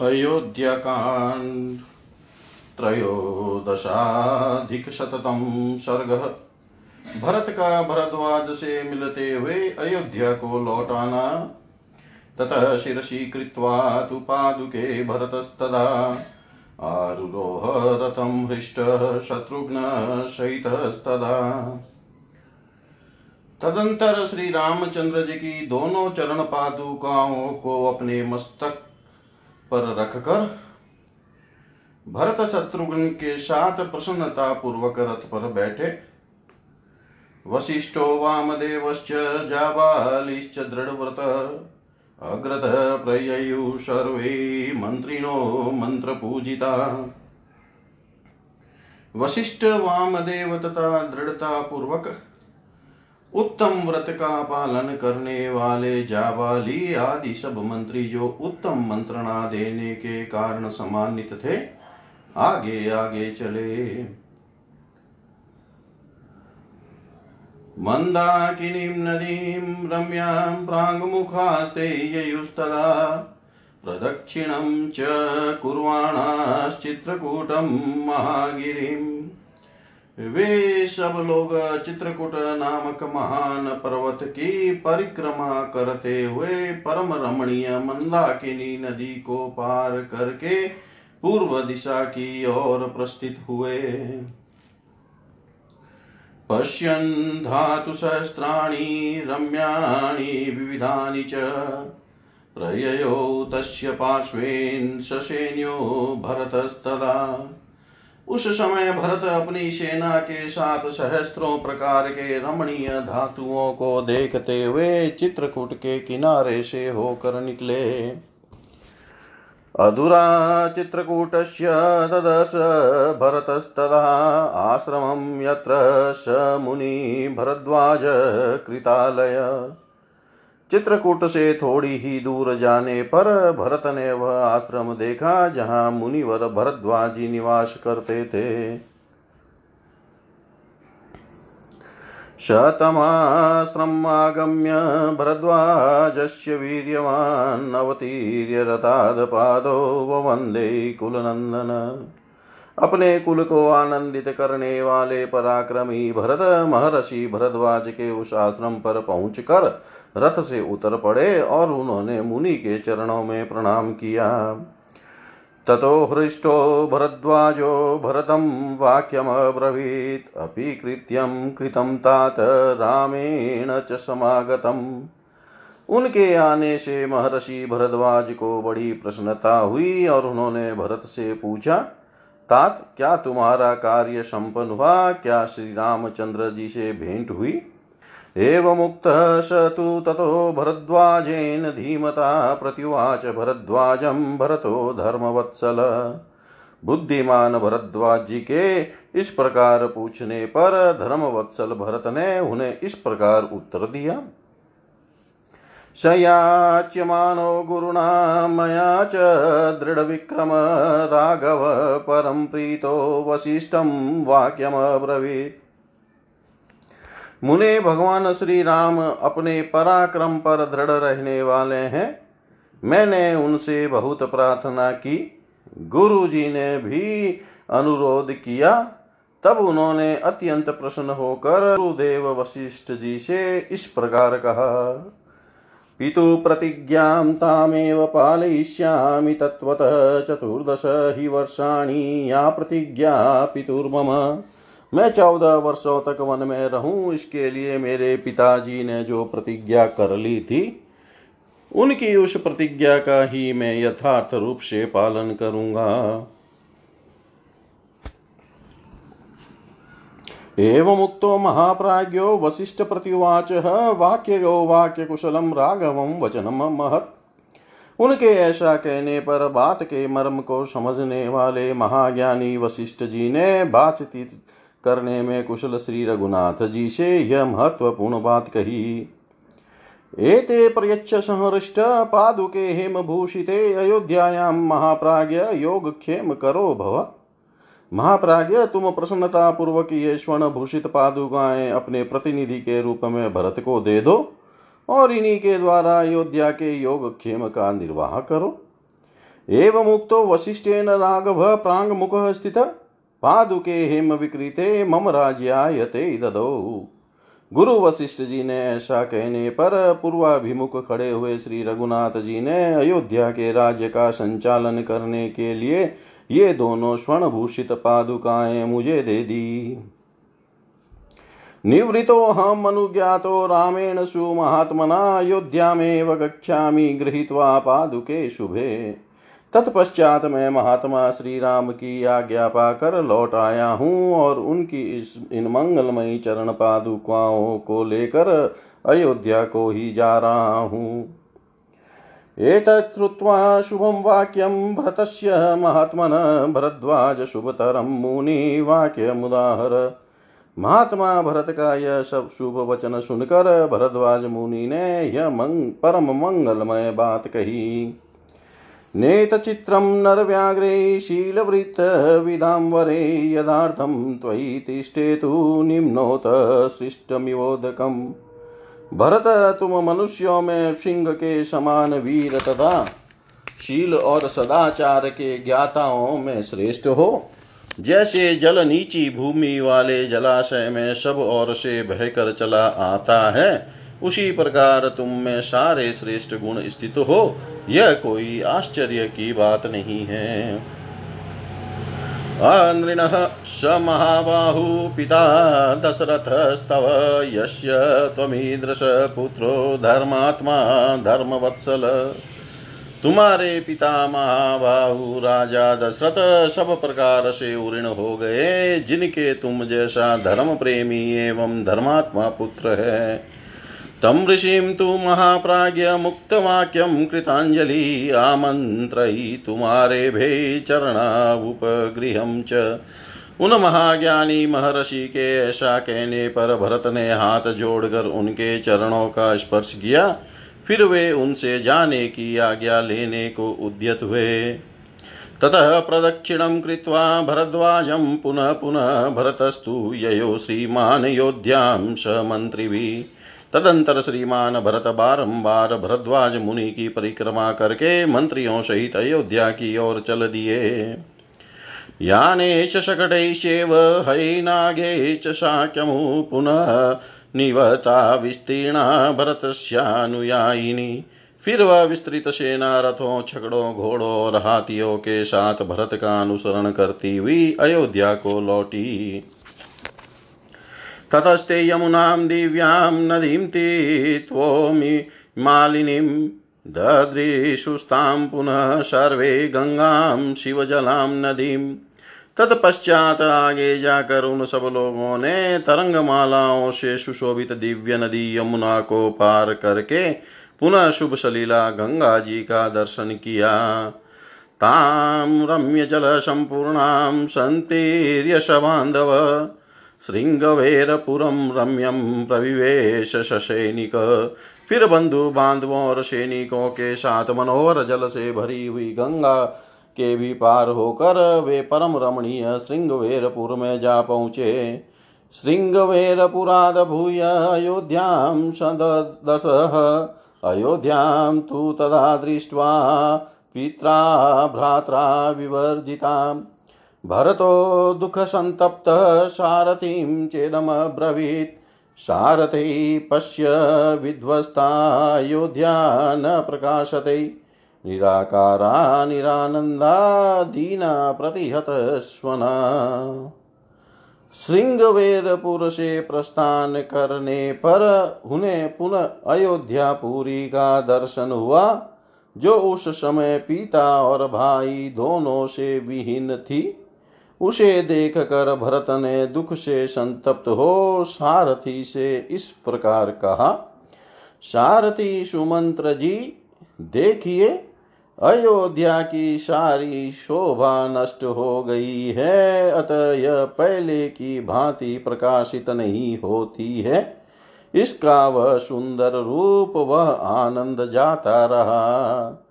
अयोध्याकाण्ड त्रयोदशाधिकशततम सर्गः। भरत का भरद्वाज से मिलते हुए अयोध्या को लौटाना, ततः शिरसि कृत्वा तु पादुके भरतस्तदा। आरुरोह हृष्टः शत्रुघ्नसहितस्तदा तदंतर श्री रामचंद्र जी की दोनों चरण पादुकाओं को अपने मस्तक पर रखकर भरत शत्रुघ्न के साथ प्रसन्नता पूर्वक रथ पर बैठे। वशिष्ठो वामदेवश्च जाबालिश्च दृढ़व्रत, अग्रत प्रययु सर्वे मंत्रिणो मंत्रपूजिता। वशिष्ठ वामदेव तथा दृढ़ता पूर्वक उत्तम व्रत का पालन करने वाले जाबाली आदि सब मंत्री जो उत्तम मंत्रणा देने के कारण सम्मानित थे, आगे आगे चले। मन्दाकिनीं नदीं, रम्यां प्राङ्मुखास्ते ययुस्तदा, प्रदक्षिणं च कुर्वाणाश्चित्रकूटं महागिरिम्। वे सब लोग चित्रकूट नामक महान पर्वत की परिक्रमा करते हुए परम रमणीय मंदाकिनी नदी को पार करके पूर्व दिशा की ओर प्रस्थित हुए। पश्यन् धातुसहस्राणि रम्याणि, विविधानि च। प्रययो तस्य पार्श्वेन् ससेन्यो भरतस्तदा। उस समय भरत अपनी सेना के साथ सहस्त्रों प्रकार के रमणीय धातुओं को देखते हुए चित्रकूट के किनारे से होकर निकले। अधुरा चित्रकूटस्य ददर्श भरतस्तदा आश्रमं यत्र स मुनि भरद्वाज कृतालय। चित्रकूट से थोड़ी ही दूर जाने पर भरत ने वह आश्रम देखा, जहाँ मुनिवर भरद्वाजी निवास करते थे। शतमाश्रमागम्य भरद्वाजस्य वीर्यवान् अवतीर्य रथादपादो वंदे कुलनन्दन। अपने कुल को आनंदित करने वाले पराक्रमी भरत महर्षि भरद्वाज के उस आश्रम पर पहुंचकर रथ से उतर पड़े और उन्होंने मुनि के चरणों में प्रणाम किया। ततो हृष्टो भरद्वाजो भरतं वाक्यमब्रवीत् अपि कृत्यं कृतं तात रामेण च समागतम्। उनके आने से महर्षि भरद्वाज को बड़ी प्रसन्नता हुई और उन्होंने भरत से पूछा तात, क्या तुम्हारा कार्य संपन्न हुआ? क्या श्री रामचंद्र जी से भेंट हुई? एवमुक्तः स तु ततो भरद्वाजेन धीमता, प्रत्युवाच भरद्वाजं भरतो धर्मवत्सल। बुद्धिमान भरद्वाज जी के इस प्रकार पूछने पर धर्मवत्सल भरत ने उन्हें इस प्रकार उत्तर दिया। शयाच्यमानो गुरुणा, मया च दृढविक्रम, राघव परं प्रीतो वसिष्ठं वाक्यमब्रवीत् मुने भगवान श्री राम अपने पराक्रम पर दृढ़ रहने वाले हैं। मैंने उनसे बहुत प्रार्थना की। गुरु जी ने भी अनुरोध किया। तब उन्होंने अत्यंत प्रसन्न होकर गुरुदेव वशिष्ठ जी से इस प्रकार कहा। पितु प्रतिज्ञां तामेव पालयिष्यामि तत्त्वतः चतुर्दश हि वर्षाणि या प्रतिज्ञा पितुर्मम। मैं चौदह वर्षों तक वन में रहूँ, इसके लिए मेरे पिताजी ने जो प्रतिज्ञा कर ली थी, उनकी उस प्रतिज्ञा का ही मैं यथार्थ रूप से पालन करूँगा। एवमुक्तो महाप्राज्ञो वाक्यो वाक्य कुशलम राघवम वचनम महत्। उनके ऐसा कहने पर बात के मर्म को समझने वाले महाज्ञानी वशिष्ठ जी ने बातचीत करने में कुशल श्री रघुनाथ जी से यह महत्वपूर्ण बात कही। एते प्रयच्छ संहृष्ट, पादुके हेम हेमभूषिते, अयोध्यायां महाप्राज्य योगक्षेम करो भव। महाप्राज्य, तुम प्रसन्नता पूर्वक ये स्वर्ण भूषित पादुकाएँ अपने प्रतिनिधि के रूप में भरत को दे दो और इन्हीं के द्वारा अयोध्या के योगक्षेम का निर्वाह करो। एवमुक्तो वसिष्ठेन राघव प्राङ्मुखः स्थितः, पादुके हेम विकृते मम राज्यायते ददौ। गुरु वशिष्ठ जी ने ऐसा कहने पर पूर्वाभिमुख खड़े हुए श्री रघुनाथ जी ने अयोध्या के राज्य का संचालन करने के लिए ये दोनों स्वर्ण भूषित पादुकाएँ मुझे दे दी। निवृतो हम अनुज्ञातो रामेण सुमहात्मना अयोध्यामेव गच्छामि गृहीत्वा पादुके शुभे। तत्पश्चात मैं महात्मा श्री राम की आज्ञा पाकर लौट आया हूँ और उनकी इस इन मंगलमयी चरण पादुकाओं को लेकर अयोध्या को ही जा रहा हूँ। एतत् श्रुत्वा शुभं वाक्यं भरतस्य महात्मन भरद्वाज शुभतरं मुनिवाक्यमुदाहर महात्मा भरत का यह सब शुभ वचन सुनकर भरद्वाज मुनि ने यह मंग, परम मंगलमय बात कही। नेतचित्रं नरव्याघ्रे शीलवृत्तविदाम्बरे यदार्थं त्वयि तिष्ठेतु निम्नोत सृष्टमिवोदकम्। भरत तुम मनुष्यों में सिंह के समान वीर तथा शील और सदाचार के ज्ञाताओं में श्रेष्ठ हो। जैसे जल नीची भूमि वाले जलाशय में सब ओर से बहकर चला आता है, उसी प्रकार तुम में सारे श्रेष्ठ गुण स्थित हो। यह कोई आश्चर्य की बात नहीं है। अनृण स महाबाहु पिता दशरथस्तव यस्य त्वमीदृश पुत्रो धर्मात्मा धर्मवत्सल। तुम्हारे पिता महाबाहु राजा दशरथ सब प्रकार से उऋण हो गए, जिनके तुम जैसा धर्म प्रेमी एवं धर्मात्मा पुत्र है। तं ऋषिं तु महाप्राज्ञ मुक्तवाक्यं कृताञ्जलि आमन्त्रयितुमारेभे चरणावुपगृहं च। उन महाज्ञानी महर्षि के ऐसा कहने पर भरत ने हाथ जोड़कर उनके चरणों का स्पर्श किया। फिर वे उनसे जाने की आज्ञा लेने को उद्यत हुए। ततः प्रदक्षिणं कृत्वा भरद्वाजं पुनः पुनः भरतस्तु ययो श्रीमान् योध्यां स मन्त्रिभिः तदंतर श्रीमान भरत बारंबार भरद्वाज मुनि की परिक्रमा करके मंत्रियों सहित अयोध्या की ओर चल दिए। यानेश शकटैश्चैव हैनागे च शाक्यमु पुनः निवता विस्तीर्णा भरतस्यानुयायिनी। फिर वह विस्तृत सेना रथों छकड़ों घोड़ों और हाथियों के साथ भरत का अनुसरण करती हुई अयोध्या को लौटी। ततस्ते यमुनां दिव्यां नदीं तीत्वोमि मालिनीं ददृशुस्तां पुनः सर्वे गंगां शिवजलां नदीं। तत्पश्चात आगे जाकर उन सब लोगों ने तरंग मालाओं से सुशोभित दिव्य नदी यमुना को पार करके पुनः शुभ सलीला गंगा जी का दर्शन किया। ताम रम्य जल संपूर्णां संतीर्यश बांधव श्रृंगवेरपुरम रम्यम प्रविवेश सैनिक फिर बंधु बांधवों और सैनिकों के साथ मनोहर जल से भरी हुई गंगा के भी पार होकर वे परम रमणीय श्रृंगवेरपुर में जा पहुँचे। श्रृंगवेरपुराद भूय अयोध्यां सदशः अयोध्यां तु तदा दृष्ट्वा पित्रा भ्रात्रा विवर्जिताम्। भरतो दुःखसन्तप्तः सारथिं चेदमब्रवीत्। सारथै पश्य विध्वस्तायोध्या न प्रकाशते निराकारा निरानन्दा दीना प्रतिहतस्वना। श्रृंगवेरपुर से प्रस्थान करने पर उन्हें पुनः अयोध्यापुरी का दर्शन हुआ, जो उस समय पिता और भाई दोनों से विहीन थी। उसे देख कर भरत ने दुख से संतप्त हो, सारथी से इस प्रकार कहा, सारथी सुमंत्र जी, देखिए, अयोध्या की सारी शोभा नष्ट हो गई है, अतः यह पहले की भांति प्रकाशित नहीं होती है। इसका वह सुंदर रूप वह आनंद जाता रहा।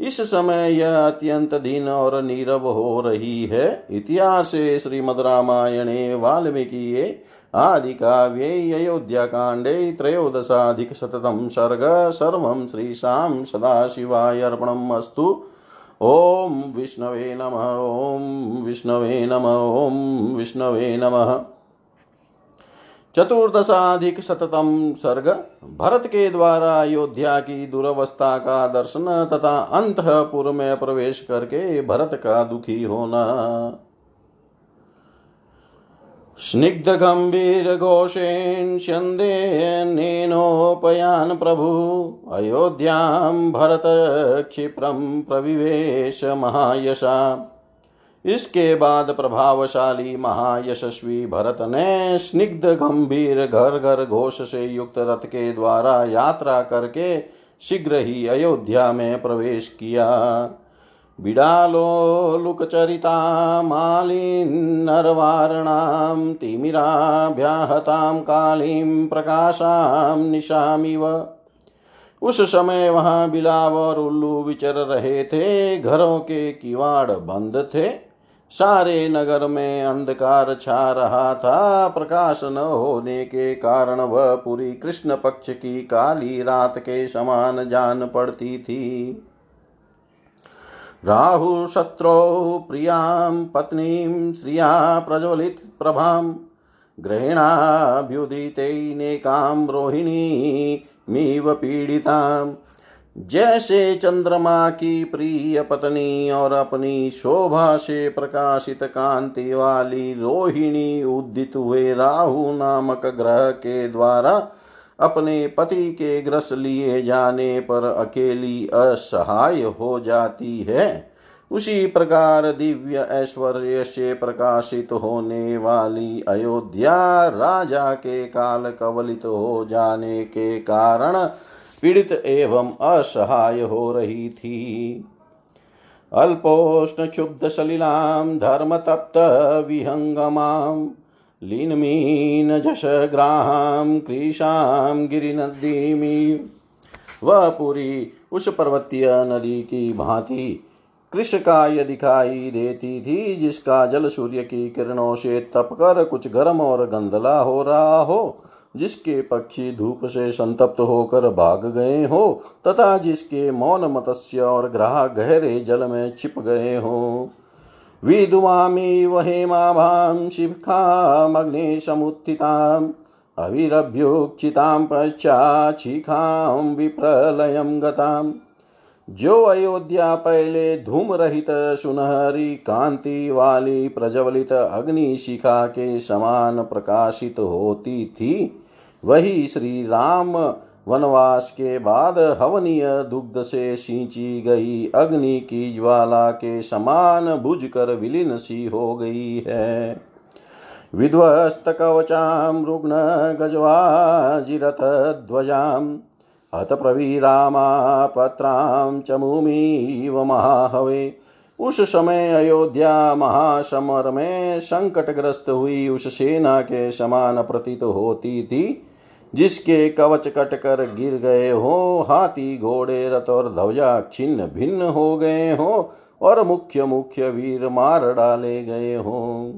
इस समय यह अत्यंत दिन और नीरव हो रही है। इतिहास श्रीमद रामायणे वाल्मीकि आदि काव्ये अयोध्या कांडे त्रयोदशाधिक शततम सर्ग, सर्व श्रीशां सदाशिवाय अर्पणम् अस्तु। ॐ विष्णवे नमः, ॐ विष्णवे नमः, ॐ विष्णवे नमः। चतुर्दशाधिक शततम सर्ग। भरत के द्वारा अयोध्या की दुरवस्था का दर्शन तथा अंतपुर में प्रवेश करके भरत का दुखी होना। स्निग्ध गंभीर स्निग्धगम्भीरघोषेण छन्देनेनोपयान् प्रभु, अयोध्यां भरतक्षिप्रं प्रविवेश महायशा। इसके बाद प्रभावशाली महायशस्वी भरत ने स्निग्ध गंभीर घर घर घोष से युक्त रथ के द्वारा यात्रा करके शीघ्र ही अयोध्या में प्रवेश किया। बिडालो बिडालोलुकचरिता मालिन्नरवारणां तिमिराभ्याहतां कालीं प्रकाशां निशामिव। उस समय वहाँ बिलाव और उल्लू, विचर रहे थे, घरों के किवाड़ बंद थे। सारे नगर में अंधकार छा रहा था। प्रकाश न होने के कारण वह पूरी कृष्ण पक्ष की काली रात के समान जान पड़ती थी। राहु शत्रौ प्रियाँ, पत्नीं श्रिया प्रज्वलित प्रभां ग्रहिणाभ्युदितैनेकां रोहिणीमिव पीडिताम् जैसे चंद्रमा की प्रिय पत्नी और अपनी शोभा से प्रकाशित कांति वाली रोहिणी उदित हुए राहु नामक ग्रह के द्वारा अपने पति के ग्रस लिए जाने पर अकेली असहाय हो जाती है। उसी प्रकार दिव्य ऐश्वर्य से प्रकाशित होने वाली अयोध्या राजा के काल कवलित हो जाने के कारण पीड़ित एवं असहाय हो रही थी। अल्पोष्ण क्षुब्ध सलिलां धर्मतप्त विहंगमां लीनमीन जशग्राहां कृशां गिरिनदीमी वह पूरी उस पर्वतीय नदी की भांति कृषकाय दिखाई देती थी, जिसका जल सूर्य की किरणों से तपकर कुछ गर्म और गंदला हो रहा हो। जिसके पक्षी धूप से संतप्त होकर भाग गए हो, तथा जिसके मौन मत्स्य और ग्रह गहरे जल में छिप गए हो। विधुवामी वहेमाभां शिखामग्ने समुत्थिताम् अविरभ्युक्षितां पश्चाच्छिखां, विप्रलयं गताम्। जो अयोध्या पहले धूम रहित सुनहरी कांति वाली प्रज्वलित अग्नि शिखा के समान प्रकाशित होती थी, वही श्री राम वनवास के बाद हवनीय दुग्ध से सींची गई अग्नि की ज्वाला के समान बुझ कर विलीन सी हो गई है। विध्वस्त कवचाम रुग्ण गजवाजिरथ ध्वजाम हत प्रवीरामा पत्रां च मुमीव महाहवे। उस समय अयोध्या महासमर में संकटग्रस्त हुई उस सेना के समान प्रतीत होती थी, जिसके कवच कट कर गिर गए हो, हाथी, घोड़े, रथ और ध्वजा छिन्न भिन्न हो गए हो और मुख्य मुख्य वीर मार डाले गए हो।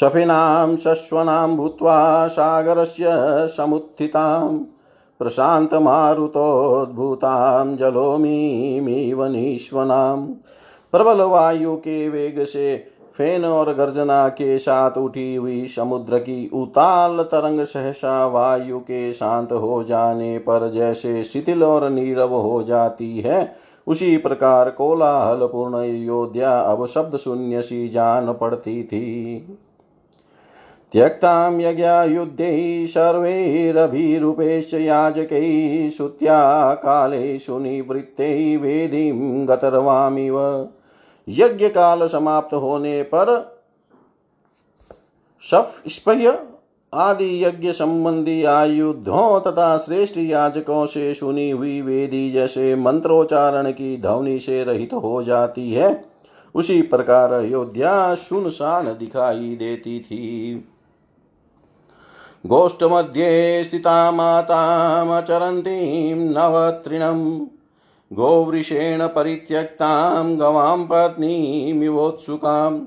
शफिनां शश्वनां भूत्वा सागरस्य समुत्थिताम् प्रशान्तमारुतोद्भूतां जलोमीमिव निष्वनाम् प्रबल वायु के वेग से फेन और गर्जना के साथ उठी हुई समुद्र की उताल तरंग सहसा वायु के शांत हो जाने पर जैसे शिथिल और नीरव हो जाती है, उसी प्रकार कोलाहल पूर्ण अयोध्या अब शब्द शून्य सी जान पड़ती थी। त्यक्तां यज्ञायुद्धैः सर्वैरभिरूपैश्च याजकैः श्रुत्या कालेषु निवृत्तैः वेदीं गतर्वामिव। यज्ञ काल समाप्त होने पर स्पय आदि यज्ञ संबंधी आयुधों तथा श्रेष्ठ याजकों से सुनी हुई वेदी जैसे मंत्रोच्चारण की ध्वनि से रहित हो जाती है, उसी प्रकार अयोध्या सुनसान दिखाई देती थी। गोष्ठमध्ये स्थिता मातामचरन्तीं नवतृणम् गोवृषेण परित्यक्तां गवां पत्नीमिवोत्सुकां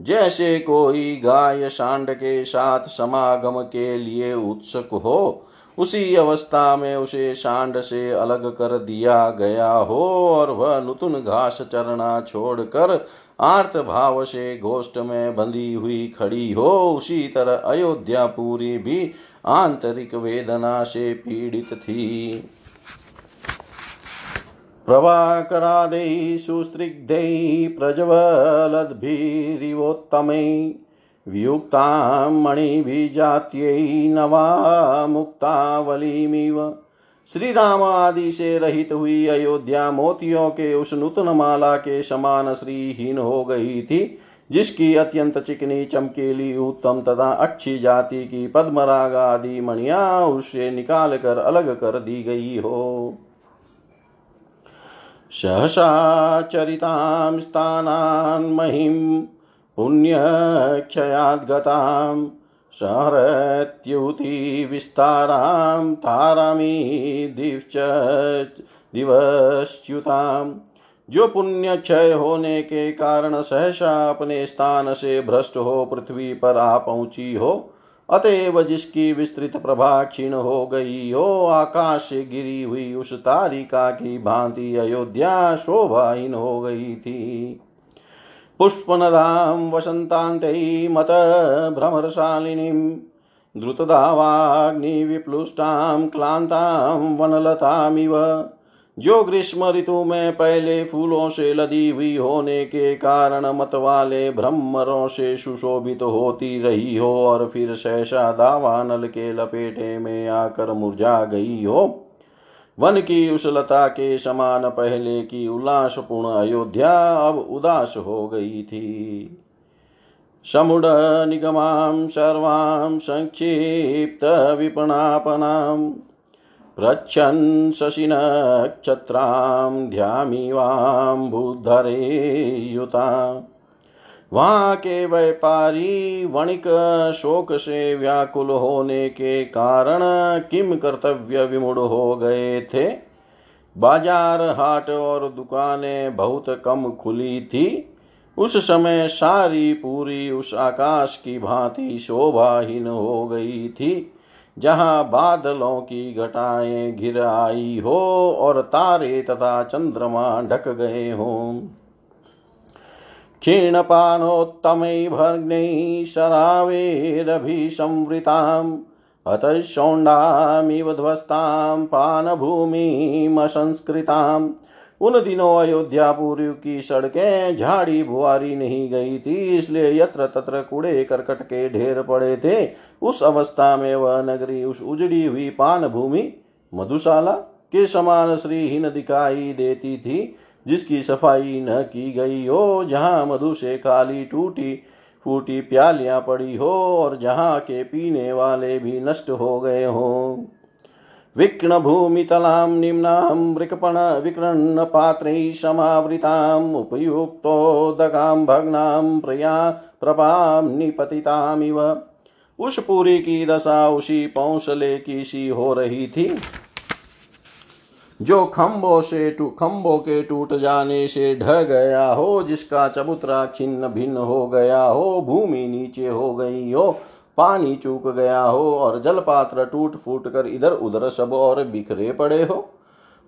जैसे कोई गाय सांड के साथ समागम के लिए उत्सुक हो उसी अवस्था में उसे सांड से अलग कर दिया गया हो और वह नूतन घास चरना छोड़कर आर्त भाव से गोष्ठ में बंधी हुई खड़ी हो। उसी तरह अयोध्या पूरी भी आंतरिक वेदना से पीड़ित थी। प्रभाकरादै सुस्त्रिग्धैः प्रज्वलद्भिरिवोत्तमै वियुक्तां मणिभिजात्यै नवा श्री राम आदि से रहित हुई अयोध्या मोतियों के उस नूतन माला के समान श्रीहीन हो गई थी, जिसकी अत्यंत चिकनी, चमकीली, उत्तम तथा अच्छी जाति की पद्मराग आदि मणिया उससे निकाल कर अलग कर दी गई हो। सहसा चरितां स्थानान् महिं पुण्यक्षयाद्गताम् विस्तारां तारामी दिवच दिवश्च्युताम् जो पुण्य क्षय होने के कारण सहसा अपने स्थान से भ्रष्ट हो, पृथ्वी पर आ पहुँची हो, अतएव जिसकी विस्तृत प्रभा क्षीण हो गई हो, आकाश से गिरी हुई उस तारिका की भांति अयोध्या शोभाहीन हो गई थी। पुष्पनदां वसन्तान्तै मत भ्रमरशालिनीं द्रुतदावाग्निविप्लुष्टां क्लान्तां वनलतामिव। जो ग्रीष्म ऋतु में पहले फूलों से लदी हुई होने के कारण मत वाले भ्रमरों से सुशोभित तो होती रही हो और फिर सहसा दावानल के लपेटे में आकर मुरझा गई हो वन की उस लता के समान पहले की उल्लासपूर्ण अयोध्या अब उदास हो गई थी। समुड निगमां, सर्वां संक्षिप्त विपणापनां प्रच्छन् शशिनक्षत्रां ध्यामिवाम्बुधरे युता वहाँ के व्यापारी वणिक शोक से व्याकुल होने के कारण किम कर्तव्य विमुड़ हो गए थे। बाज़ार, हाट और दुकानें बहुत कम खुली थी। उस समय सारी पूरी उस आकाश की भांति शोभाहीन हो गई थी, जहाँ बादलों की घटाएँ घिर आई हो और तारे तथा चंद्रमा ढक गए हों। क्षीणपानोत्तमैर्भग्नैः शरावेरभिसंवृताम्। अतः शौण्डामिव ध्वस्तां पानभूमिमसंस्कृताम् उन दिनों अयोध्यापुरी की सड़कें, झाड़ी बुआरी नहीं गई थी, इसलिए यत्र तत्र कूड़े करकट के ढेर पड़े थे। उस अवस्था में वह नगरी, उस उजड़ी हुई पान भूमि मधुशाला के समान श्रीहीन दिखाई देती थी। जिसकी सफ़ाई न की गई हो, जहाँ मधु से खाली टूटी फूटी प्यालियाँ पड़ी हो और जहाँ के पीने वाले भी नष्ट हो गए हों। भूमितलां निम्नां वृकपण विकृण्णपात्रैः समावृताम् उपयुक्तोदकां भग्नां प्रया प्रभां निपतितामिव। उस पूरी की दशा उसी पौंसले की सी हो रही थी। जो खम्बों से टू खम्बों के टूट जाने से ढह गया हो, जिसका चबूतरा छिन्न भिन्न हो गया हो, भूमि नीचे हो गई हो, पानी चूक गया हो और जल पात्र टूट फूट कर इधर उधर सब और बिखरे पड़े हो।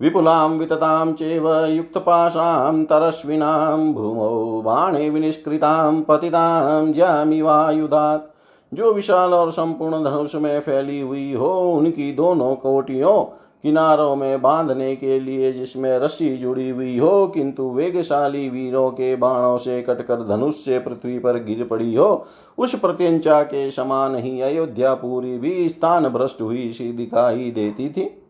विपुलां विततां चेव युक्तपाशां तरस्विनां भूमौ बाणे विनिष्कृतां पतितां ज्यामिवायुधात् जो विशाल और संपूर्ण धनुष में फैली हुई हो, उनकी दोनों कोटियों किनारों में बांधने के लिए जिसमें रस्सी जुड़ी हुई हो, किंतु वेगशाली वीरों के बाणों से कटकर धनुष से पृथ्वी पर गिर पड़ी हो, उस प्रत्यंचा के समान ही अयोध्या पूरी भी स्थान भ्रष्ट हुई सी दिखाई देती थी।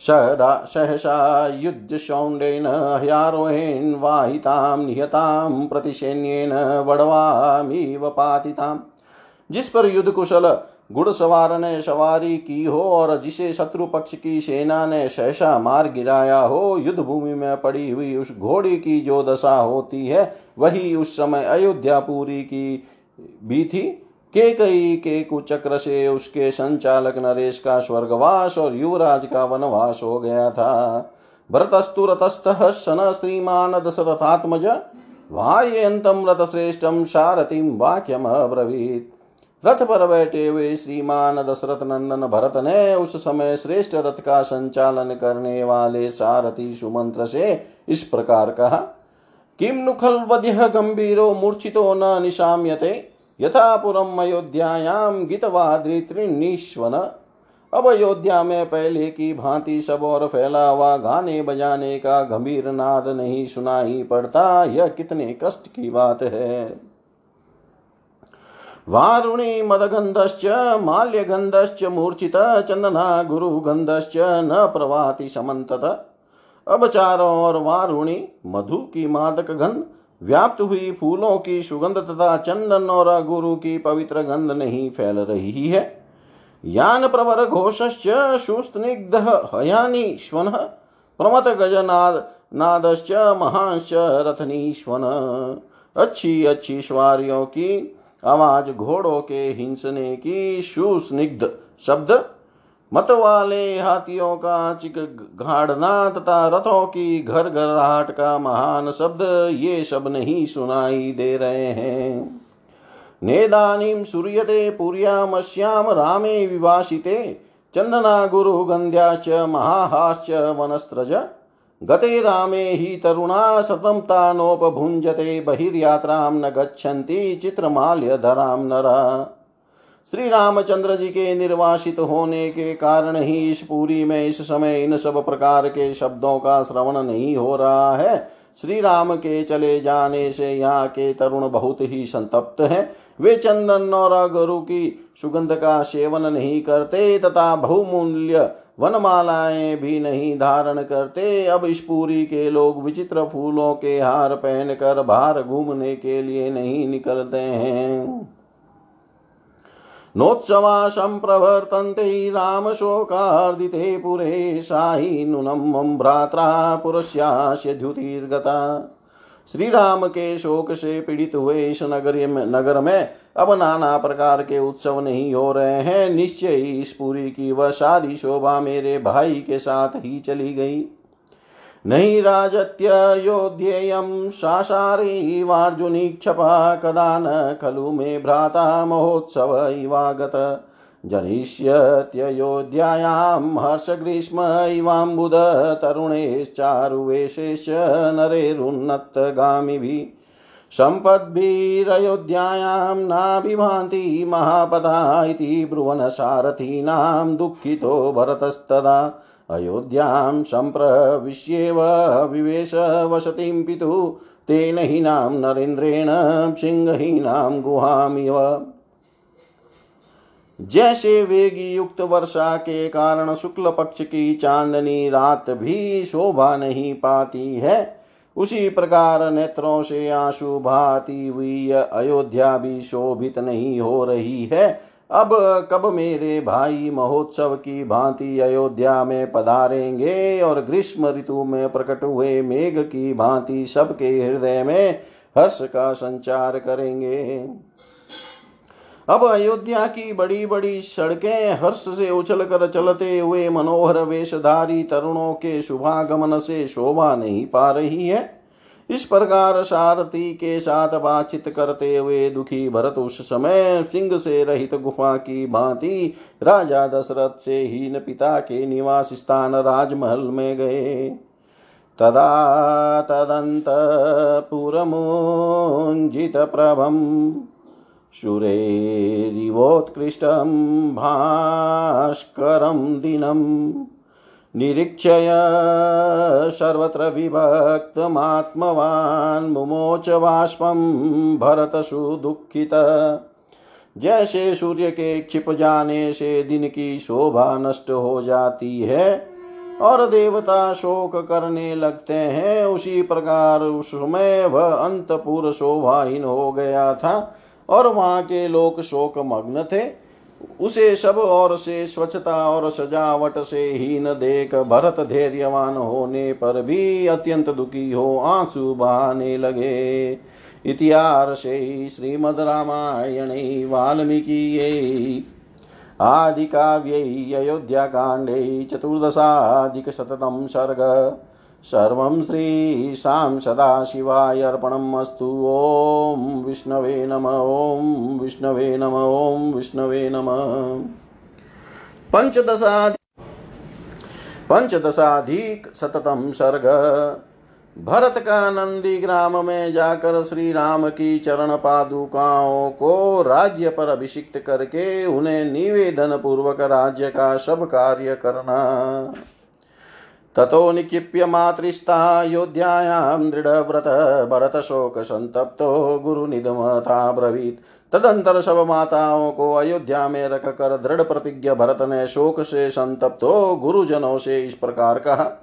सहसा युद्ध युद्धशौण्डेन ह्यारोहेण वाहितां, निहतां प्रतिसैन्येन वडवामिव पातिताम् जिस पर युद्ध कुशल घुड़सवार ने सवारी की हो और जिसे शत्रु पक्ष की सेना ने सहसा मार गिराया हो, युद्ध भूमि में पड़ी हुई उस घोड़ी की जो दशा होती है, वही उस समय अयोध्यापुरी की भी थी के कई के कुचक्र से उसके संचालक नरेश का स्वर्गवास और युवराज का वनवास हो गया था। भरतस्तु रतस्तः सन श्रीमान दशरथात्मज वायंतम रथ श्रेष्ठम सारथिम वाक्यम अब्रवीत रथ पर बैठे हुए श्रीमान दशरथ नंदन भरत ने उस समय श्रेष्ठ रथ का संचालन करने वाले सारथी सुमंत्र से इस प्रकार कहा किम नुखल वध्य गंभीरो मूर्छितो न निशाम्यते, यथा पुरम अयोध्यायाम गीतवाद्रित्रिनीश्वन अब अयोध्या में पहले की भांति सब और फैला हुआ गाने बजाने का गंभीर नाद नहीं सुनाई पड़ता, यह कितने कष्ट की बात है। वारुणी मदगन्धश्च माल्यगन्धश्च, मूर्छित चंदना गुरुगन्धश्च, न प्रवाति समन्तत। अब चारों ओर वारुणी, मधु की मादक गंध व्याप्त हुई फूलों की सुगंध तथा चंदन और गुरु की पवित्र गंध नहीं फैल रही है यान प्रवर घोषश्च सुस्निग्ध हयानी श्वन, प्रमत गजनाद नादश्च, महांश्च रथनीश्वन अच्छी अच्छी सवारियों की आवाज़ घोड़ों के हिंसने की सुस्निग्ध शब्द मत वाले हाथियों का चिक घाड़ना तथा रथों की घर घराहट का महान शब्द ये सब नहीं सुनाई दे रहे हैं। नेदानीं सूर्यते पुर्यामश्याम रामे विवासिते चन्दना गुरुगन्ध्याश्च महाहाश्च वनस्त्रज गते रामे हि तरुणा सतं तानोपभुञ्जते बहिर्यात्रां न गच्छन्ति, चित्रमाल्यधरां नरा। श्री रामचंद्र जी के निर्वासित होने के कारण ही इस पूरी में इस समय इन सब प्रकार के शब्दों का श्रवण नहीं हो रहा है। श्री राम के चले जाने से यहाँ के तरुण बहुत ही संतप्त हैं। वे चंदन और गुरु की सुगंध का सेवन नहीं करते, तथा बहुमूल्य वनमालाएँ भी नहीं धारण करते। अब इस पूरी के लोग विचित्र फूलों के हार पहनकर बाहर घूमने के लिए नहीं निकलते हैं। नोत्सवा सम्प्रवर्तन्ते रामशोकार्दिते पुरे साई नूनं मम भ्रात्रा पुरस्यास्य द्युतिर्गता श्री राम के शोक से पीड़ित हुए इस नगर में नगर में। अब नाना प्रकार के उत्सव नहीं हो रहे हैं। निश्चय ही इस पुरी की वह सारी शोभा मेरे भाई के साथ ही चली गई। नहीं राजत्ययोध्येयं शासारीवार्जुनीक्षपा कदा न खलु मे भ्राता महोत्सव इवागत। जनिष्यत्ययोध्यायां हर्षग्रीष्म इवाम्बुद तरुणेश्चारुवेशेश्च नरेरुन्नतगामिभिः सम्पद्भिरयोध्यायां नाभिभान्ति महापदा इति ब्रुवन् सारथीनां दुःखितो भरतस्तदा। अयोध्यां सम्प्रविश्येव विवेश वसतिं तेन हीनां नरेन्द्रेण, सिंहहीनां गुहामिव। जैसे वेगी युक्त वर्षा के कारण शुक्ल पक्ष की चांदनी रात भी शोभा नहीं पाती है। उसी प्रकार नेत्रों से आँसू भाती हुई अयोध्या भी शोभित नहीं हो रही है। अब कब मेरे भाई महोत्सव की भांति अयोध्या में पधारेंगे और ग्रीष्म ऋतु में प्रकट हुए मेघ की भांति सबके हृदय में हर्ष का संचार करेंगे? अब अयोध्या की बड़ी बड़ी सड़कें हर्ष से उछल कर चलते हुए मनोहर वेशधारी तरुणों के शुभागमन से शोभा नहीं पा रही है। इस प्रकार सारथी के साथ बातचीत करते हुए दुखी भरत उस समय सिंह से रहित गुफा की भांति राजा दशरथ से हीन पिता के निवास स्थान राजमहल में गए। तदा तदंत पुरमुंजित प्रभम शुरेरिवोत्कृष्टं भास्करं दिनम् निरीक्षय सर्वत्र विभक्तमात्मवान् मुमोच बाष्पं भरतसुदुःखित। जैसे सूर्य के छिप जाने से दिन की शोभा नष्ट हो जाती है और देवता शोक करने लगते हैं, उसी प्रकार उस समय वह अंतपुर शोभाहीन हो गया था। और वहाँ के लोग शोक मग्न थे। उसे सब और से स्वच्छता और सजावट से हीन देख भरत धैर्यवान होने पर भी अत्यंत दुखी हो आँसू बहाने लगे। इतिहासे श्रीमद् रामायणे वाल्मीकियै आदिकाव्यै अयोध्याकाण्डे चतुर्दशाधिकशततं सर्ग। सर्वं श्रीशां सदाशिवाय अर्पणम् अस्तु। ॐ विष्णवे नम, ॐ विष्णवे नम, ॐ विष्णवे नम। पंचदशाधिक शततम सर्ग। भरत का नंदी ग्राम में जाकर श्री राम की चरण पादुकाओं को राज्य पर अभिषिक्त करके उन्हें निवेदन पूर्वक राज्य का सब कार्य करना। ततो निक्षिप्य मातृस्तायोध्यायां दृढव्रत भरतशोकसन्तप्तो गुरुनिधमथा ब्रवीत् तदंतर सब माताओं को अयोध्या में रख कर दृढ़ प्रतिज्ञ भरत ने शोक से संतप्त हो गुरुजनों से इस प्रकार कहा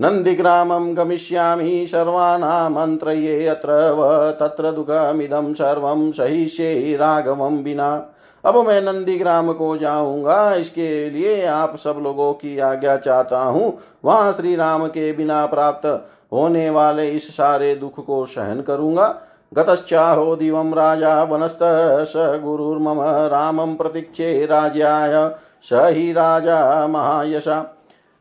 नन्दिग्रामं गमिष्यामि सर्वानामन्त्रये अत्र व तत्र दुःखमिदं सर्वं सहिष्ये राघवं विना। अब मैं नंदीग्राम को जाऊँगा, इसके लिए आप सब लोगों की आज्ञा चाहता हूँ। वहाँ श्री राम के बिना प्राप्त होने वाले इस सारे दुख को सहन करूँगा। गतश्चाहो दिव राजा वनस्त स गुरुर्मम रामं प्रतीक्षे राजा स ही राजा महायशा।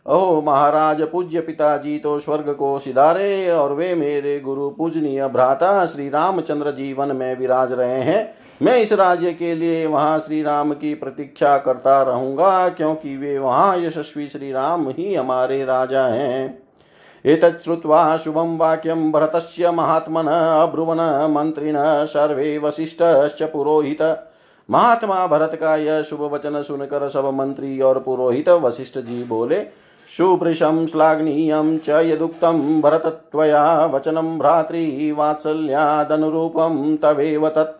ओ महाराज, पूज्य पिताजी तो स्वर्ग को सिधारे और वे मेरे गुरु पूजनीय भ्राता श्री रामचंद्र जीवन में विराज रहे हैं। मैं इस राज्य के लिए वहाँ श्री राम की प्रतीक्षा करता रहूँगा, क्योंकि वे वहाँ यशस्वी श्री राम ही हमारे राजा हैं। एतच्छ्रुत्वा शुभं वाक्यं भरतस्य महात्मन, अब्रुवन मन्त्रिणः सर्वे वसिष्ठश्च पुरोहित। महात्मा भरत का यह शुभ वचन सुनकर सब मंत्री और पुरोहित वशिष्ठ जी बोले सुभृशं श्लाघनीयं च यदुक्तं भरतत्वया वचनं भ्रातृवात्सल्यादनुरूपं तवेव तत्।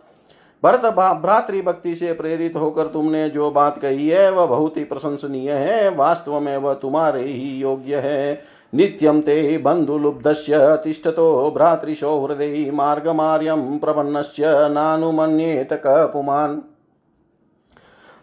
भरत भ्रातृभक्ति से प्रेरित होकर तुमने जो बात कही है, वह बहुत ही प्रशंसनीय है, वास्तव में वह तुम्हारे ही योग्य है। नित्यं ते बन्धुलुब्धस्य तिष्ठतो भ्रातृशो हृदय मार्गमार्यं प्रपन्नस्य नानुमन्येत कपुमान्।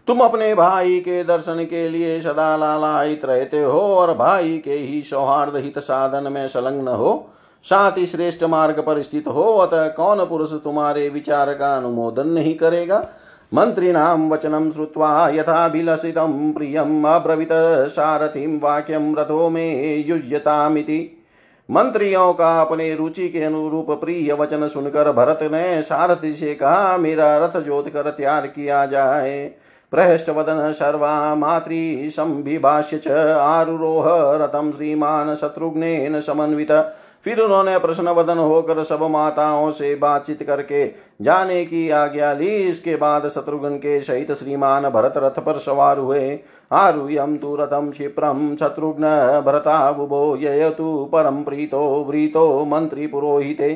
तुम अपने भाई के दर्शन के लिए सदा लालायित रहते हो और भाई के ही सौहार्द हित साधन में संलग्न हो। साथ ही श्रेष्ठ मार्ग पर स्थित हो, अतः कौन पुरुष तुम्हारे विचार का अनुमोदन नहीं करेगा? मन्त्रिणां वचनं श्रुत्वा यथाभिलषितं प्रियम् अब्रवीत, सारथिं वाक्यं रथो मे युज्यतामिति। मंत्रियों का अपने रुचि के अनुरूप प्रिय वचन सुनकर भरत ने सारथी से कहा, मेरा रथ जोत कर तैयार किया जाए। प्रहष्टवदन सर्वा मातृ संभिभाष्य च आरुरोह रथम श्रीमान शत्रुघ्न समन्वित। फिर उन्होंने प्रश्न वदन होकर सब माताओं से बातचीत करके जाने की आज्ञा ली। इसके बाद शत्रुघ्न के सहित श्रीमान भरत रथ पर सवार हुए। आरुयम तु रथम क्षिप्रम शत्रुघ्न भरताबुभो ययतु परम प्रीतो व्रीतो मंत्री पुरोहिते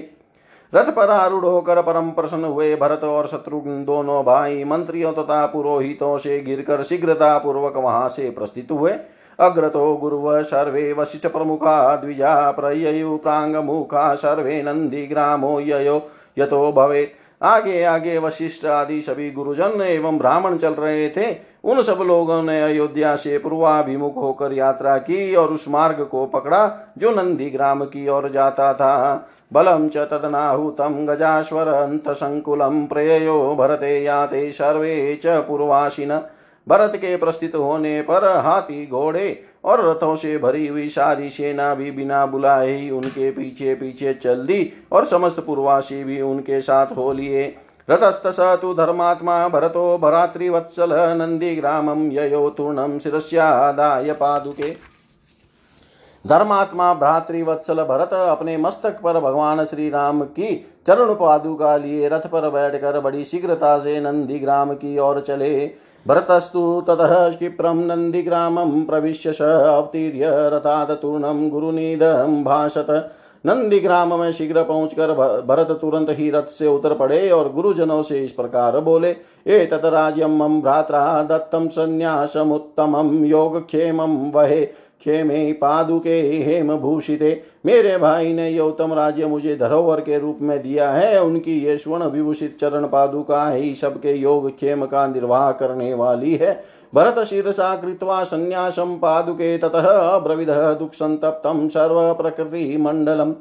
रथ पर आरूढ़ होकर परम प्रसन्न हुए भरत और शत्रुघ्न दोनों भाई, मंत्रियों तथा तो पुरोहितों से गिरकर शीघ्रता पूर्वक वहाँ से प्रस्थित हुए। अग्रतो गुरुव सर्वे वशिष्ठ प्रमुखा द्विजा प्रययु प्रांगमुखा सर्वे नंदी ग्रामो ययो, यतो भवेत्। आगे आगे वशिष्ठ आदि सभी गुरुजन एवं ब्राह्मण चल रहे थे। उन सब लोगों ने अयोध्या से पूर्वाभिमुख होकर यात्रा की और उस मार्ग को पकड़ा जो नंदी ग्राम की ओर जाता था। बलम च तदनाहुतम गजाश्वर अंत संकुलम प्रयो भरते याते सर्वे च पूर्वासिन। भरत के प्रस्थित होने पर हाथी घोड़े और रथों से भरी हुई सारी सेना भी बिना बुलाए ही उनके पीछे पीछे चल दी और समस्त पूर्वासी भी उनके साथ हो लिए। रतस्त स तु धर्मात्मा भरतो भरात्रिवत्सल नंदीग्रामं ययो तूर्णं शिरस्यादाय पादुके। धर्मात्मा भ्रातृवत्सल भरत अपने मस्तक पर भगवान श्री राम की चरण पादुका लिए रथ पर बैठकर बड़ी शीघ्रता से नंदी ग्राम की ओर चले। भरतस्तु ततः क्षिप्रं नन्दिग्रामं प्रविश्य स अवतीर्य रथादतूर्णं गुरुनिधं भाषत। नंदीग्राम में शीघ्र पहुंचकर भरत तुरंत ही रथ से उतर पड़े और गुरुजनों से इस प्रकार बोले, ए ततराज्यम मम भ्रात्र दत्तम संन्यासम संन्यासमुत्तमं योगक्षेम वहे। क्षेमे पादुके हेम भूषिते। मेरे भाई ने ये उत्तम राज्य मुझे धरोहर के रूप में दिया है। उनकी ये स्वर्ण विभूषित चरण पादुका ही सबके योग क्षेम का निर्वाह करने वाली है। भरत शीर्षा कृत्वा संन्यासम पादुके ततः ब्रविध दुख संतप्तम सर्व प्रकृति मंडलम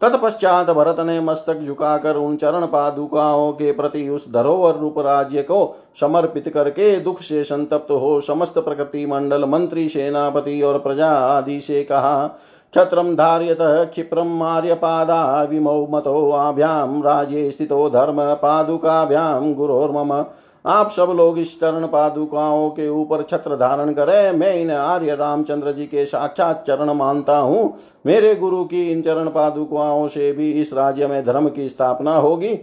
तत्पश्चात भरत ने मस्तक झुकाकर उन चरण पादुकाओं के प्रति उस धरोहर रूप राज्य को समर्पित करके दुख से संतप्त हो समस्त प्रकृति मंडल, मंत्री, सेनापति और प्रजा आदि से कहा धार्यत क्षिप्रम पादा विमौ मतो आभ्याम राज्ये स्थितो धर्म पादुकाभ्याम गुरोर्मम। आप सब लोग इस चरण पादुकाओं के ऊपर छत्र धारण करें। मैं इन आर्य रामचंद्र जी के साक्षात चरण मानता हूँ। मेरे गुरु की इन चरण पादुकाओं से भी इस राज्य में धर्म की स्थापना होगी।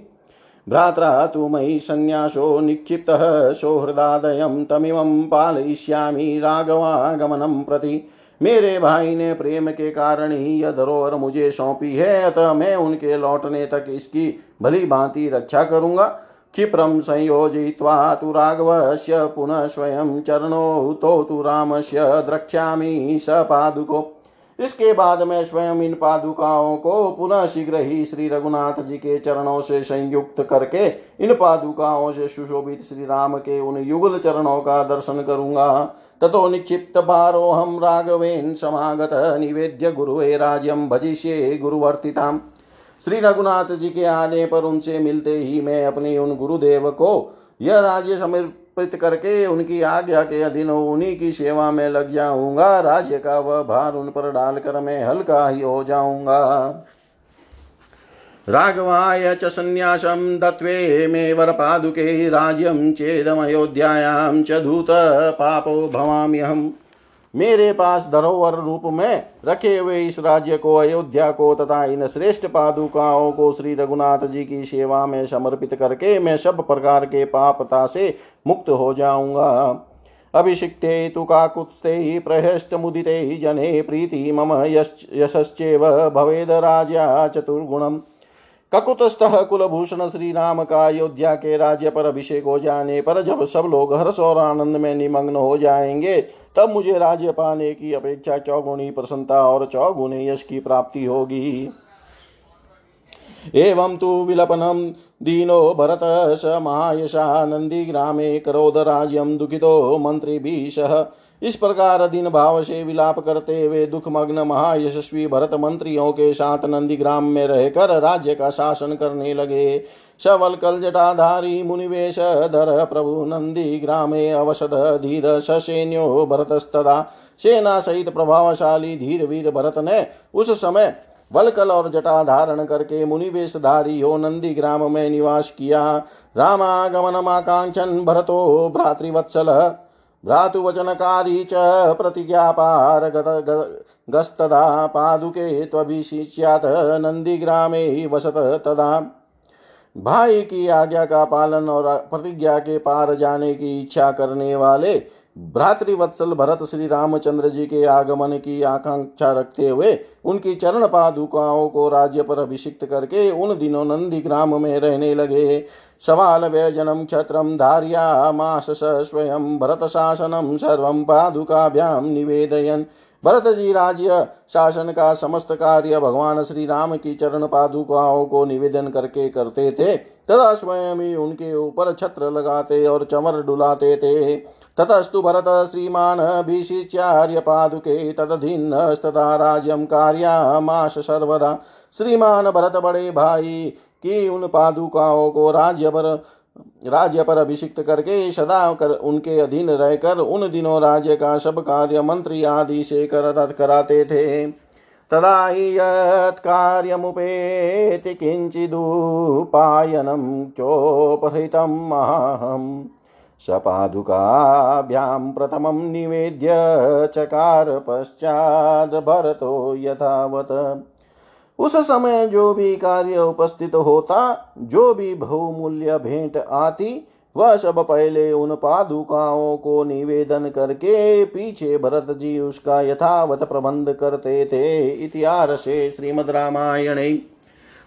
भ्रात्रा, तु मयि संन्यासो निक्षिप्तः सौहृदादयं तमिमं पालयिष्यामि राघवागमनं प्रति। मेरे भाई ने प्रेम के कारण ही यह धरोहर मुझे सौंपी है। अतः मैं उनके लौटने तक इसकी भली भांति रक्षा करूँगा। क्षिप्रं संयोजयित्वा तु राघवस्य पुनः स्वयं चरणौ तौ रामस्य द्रक्ष्यामि स पादुको। इसके बाद मैं स्वयं इन पादुकाओं को पुनः शीघ्र ही श्री रघुनाथ जी के चरणों से संयुक्त करके इन पादुकाओं से सुशोभित श्री राम के उन युगल चरणों का दर्शन करूँगा। ततो निक्षिप्त हम राघवेन समागत निवेद्य गुरुवे राज्यम भजिष्ये गुरुवर्तिताम। श्री रघुनाथ जी के आने पर उनसे मिलते ही मैं अपने उन गुरुदेव को यह राज्य समर्पित करके उनकी आज्ञा के अधीन उन्हीं की सेवा में लग जाऊँगा। राज्य का वह भार उन पर डालकर मैं हल्का ही हो जाऊँगा। राघवाय च सन्न्यासं दत्वे मे वरपादुके राज्यं चेदमयोध्यायां च धूत पापो भवाम्यहम्। मेरे पास धरोवर रूप में रखे हुए इस राज्य को, अयोध्या को तथा इन श्रेष्ठ पादुकाओं को श्री रघुनाथ जी की सेवा में समर्पित करके मैं सब प्रकार के पापता से मुक्त हो जाऊँगा। अभिषिक्ते तु काकुत्स्ते मुदिते जने प्रीति मम यशश्चेव भवेद राजा चतुर्गुणम। ककुतस्थः कुलभूषण श्री राम का अयोध्या के राज्य पर अभिषेक हो जाने पर जब सब लोग हर्ष और आनंद में निमग्न हो जाएँगे तब मुझे राज्य पाने की अपेक्षा चौगुणी प्रसन्नता और चौगुणी यश की प्राप्ति होगी। एवं तु विलपनम दीनो भरत स महायशा राज्यम करोदराज्यं दुःखितो मन्त्रिभिः सह इस प्रकार दिन भाव से विलाप करते हुए दुखमग्न महायशस्वी भरत मंत्रियों के साथ नंदीग्राम में रहकर राज्य का शासन करने लगे। सवल कल जटाधारी मुनिवेश धर प्रभु नंदी ग्रामे अवसद धीर सैन्यो भरतस्तदा। सेना सहित प्रभावशाली धीर वीर भरत ने उस समय वलकल और जटा धारण करके मुनिवेशधारी हो नंदी ग्राम में निवास किया। रामागमनमाकांक्षन भरतो भ्रातृवत्सल भ्रातुवचनकारी च प्रतिज्ञापारगतगस्तदा पादुके त्वभिषिच्यात नंदीग्रामे वसत तदा। भाई की आज्ञा का पालन और प्रतिज्ञा के पार जाने की इच्छा करने वाले भ्रातृवत्सल भरत श्री रामचंद्र जी के आगमन की आकांक्षा रखते हुए उनकी चरण पादुकाओं को राज्य पर अभिषिक्त करके उन दिनों नंदी ग्राम में रहने लगे। सवाल व्यजनम क्षत्रम धारिया मास स्वयं भरत शासनम सर्व पादुकाभ्याम निवेदयन। भरत जी राज्य शासन का समस्त कार्य भगवान श्री राम की चरण पादुकाओं को निवेदन करके करते थे, तथा स्वयं ही उनके ऊपर छत्र लगाते और चमर डुलाते थे। ततस्तु भरत श्रीमान् भीषिच्यार्यपादुके तदधीनस्तथा राज्यं कार्यामाश सर्वदा। श्रीमान भरत बड़े भाई, की उन पादुकाओं को राज्य पर राज्य पर अभिषिक्त करके सदा कर उनके अधीन रहकर उन दिनों राज्य का सब कार्य मंत्री आदि से कर कराते थे। तदा हि यत्कार्यमुपेति किञ्चिदुपायनं चोपहृतं माहम् सपादुकाभ्यां प्रथमं निवेद्य चकार पश्चाद भरतो यथावत। उस समय जो भी कार्य उपस्थित होता, जो भी बहुमूल्य भेंट आती, वह सब पहले उन पादुकाओं को निवेदन करके पीछे भरत जी उसका यथावत प्रबंध करते थे इतिहास श्रीमद रामायण।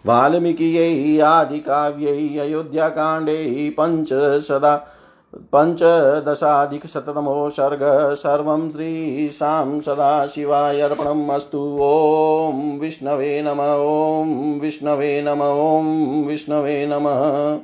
वाल्मीकि आदि काव्य अयोध्या कांडे पंच सदा पञ्चदशाधिकशततमो सर्ग सर्वं श्रीशां सदाशिवायर्पणम् अस्तु ॐ विष्णवे नम, ॐ विष्णवे नम, ॐ विष्णवे नमः।